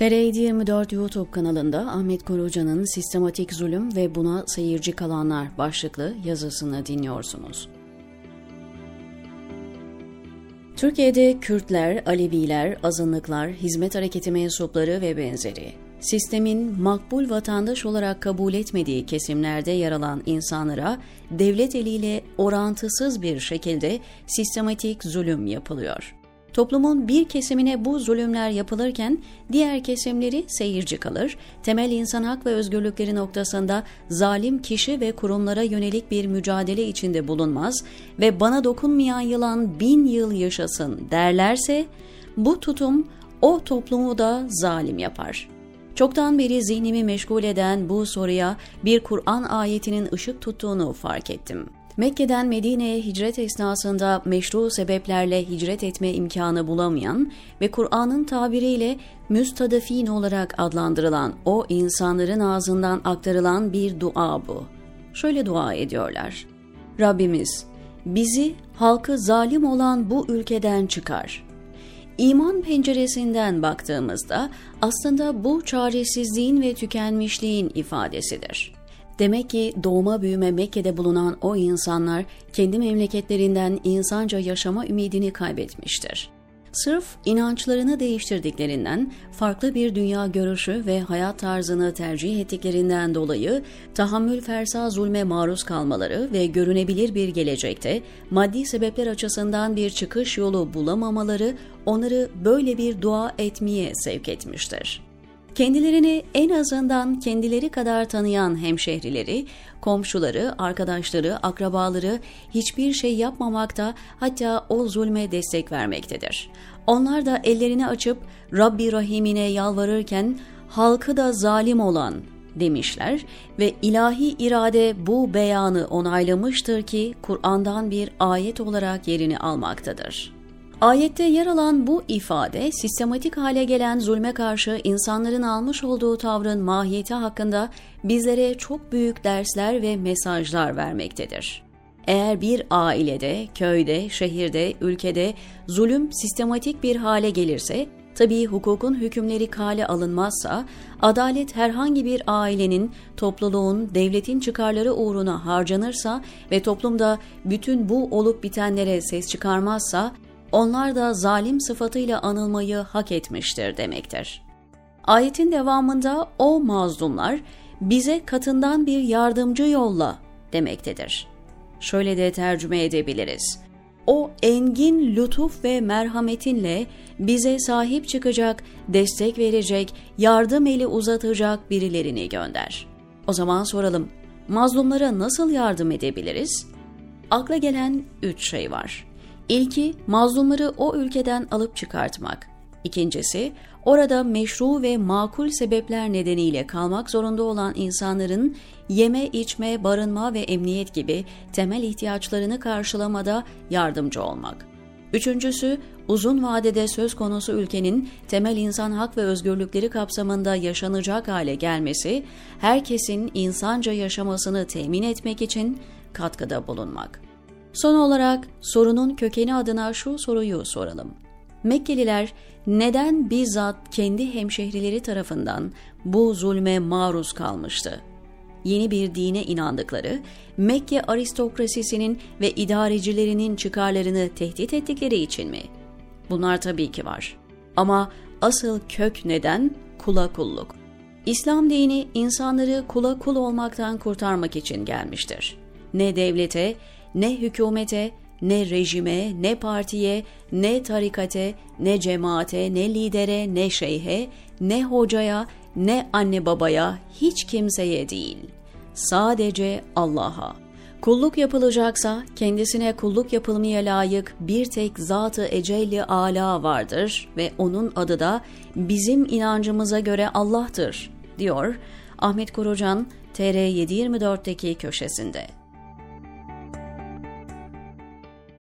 TR724 YouTube kanalında Ahmet Koruca'nın Sistematik Zulüm ve Buna Seyirci Kalanlar başlıklı yazısını dinliyorsunuz. Türkiye'de Kürtler, Aleviler, azınlıklar, hizmet hareketi mensupları ve benzeri sistemin makbul vatandaş olarak kabul etmediği kesimlerde yer alan insanlara devlet eliyle orantısız bir şekilde sistematik zulüm yapılıyor. Toplumun bir kesimine bu zulümler yapılırken diğer kesimleri seyirci kalır, temel insan hak ve özgürlükleri noktasında zalim kişi ve kurumlara yönelik bir mücadele içinde bulunmaz ve bana dokunmayan yılan bin yıl yaşasın derlerse bu tutum o toplumu da zalim yapar.'' Çoktan beri zihnimi meşgul eden bu soruya bir Kur'an ayetinin ışık tuttuğunu fark ettim. Mekke'den Medine'ye hicret esnasında meşru sebeplerle hicret etme imkanı bulamayan ve Kur'an'ın tabiriyle müstadafin olarak adlandırılan o insanların ağzından aktarılan bir dua bu. Şöyle dua ediyorlar. Rabbimiz, bizi halkı zalim olan bu ülkeden çıkar. İman penceresinden baktığımızda aslında bu çaresizliğin ve tükenmişliğin ifadesidir. Demek ki doğma büyüme Mekke'de bulunan o insanlar kendi memleketlerinden insanca yaşama ümidini kaybetmiştir. Sırf inançlarını değiştirdiklerinden, farklı bir dünya görüşü ve hayat tarzını tercih ettiklerinden dolayı tahammül fersa zulme maruz kalmaları ve görünebilir bir gelecekte maddi sebepler açısından bir çıkış yolu bulamamaları onları böyle bir dua etmeye sevk etmiştir. Kendilerini en azından kendileri kadar tanıyan hemşehrileri, komşuları, arkadaşları, akrabaları hiçbir şey yapmamakta hatta o zulme destek vermektedir. Onlar da ellerini açıp Rabbi Rahim'ine yalvarırken halkı da zalim olan demişler ve ilahi irade bu beyanı onaylamıştır ki Kur'an'dan bir ayet olarak yerini almaktadır. Ayette yer alan bu ifade sistematik hale gelen zulme karşı insanların almış olduğu tavrın mahiyeti hakkında bizlere çok büyük dersler ve mesajlar vermektedir. Eğer bir ailede, köyde, şehirde, ülkede zulüm sistematik bir hale gelirse, tabii hukukun hükümleri kale alınmazsa, adalet herhangi bir ailenin, topluluğun, devletin çıkarları uğruna harcanırsa ve toplumda bütün bu olup bitenlere ses çıkarmazsa, onlar da zalim sıfatıyla anılmayı hak etmiştir demektir. Ayetin devamında o mazlumlar bize katından bir yardımcı yolla demektedir. Şöyle de tercüme edebiliriz. O engin lütuf ve merhametinle bize sahip çıkacak, destek verecek, yardım eli uzatacak birilerini gönder. O zaman soralım, mazlumlara nasıl yardım edebiliriz? Akla gelen üç şey var. İlki mazlumları o ülkeden alıp çıkartmak. İkincisi orada meşru ve makul sebepler nedeniyle kalmak zorunda olan insanların yeme, içme, barınma ve emniyet gibi temel ihtiyaçlarını karşılamada yardımcı olmak. Üçüncüsü, uzun vadede söz konusu ülkenin temel insan hak ve özgürlükleri kapsamında yaşanacak hale gelmesi, herkesin insanca yaşamasını temin etmek için katkıda bulunmak. Son olarak sorunun kökeni adına şu soruyu soralım. Mekkeliler neden bizzat kendi hemşehrileri tarafından bu zulme maruz kalmıştı? Yeni bir dine inandıkları, Mekke aristokrasisinin ve idarecilerinin çıkarlarını tehdit ettikleri için mi? Bunlar tabii ki var. Ama asıl kök neden kula kulluk. İslam dini insanları kula kul olmaktan kurtarmak için gelmiştir. Ne devlete ne hükümete, ne rejime, ne partiye, ne tarikate, ne cemaate, ne lidere, ne şeyhe, ne hocaya, ne anne babaya, hiç kimseye değil. Sadece Allah'a. Kulluk yapılacaksa kendisine kulluk yapılmaya layık bir tek zatı ecelli ala vardır ve onun adı da bizim inancımıza göre Allah'tır, diyor Ahmet Korucan TR724'teki köşesinde.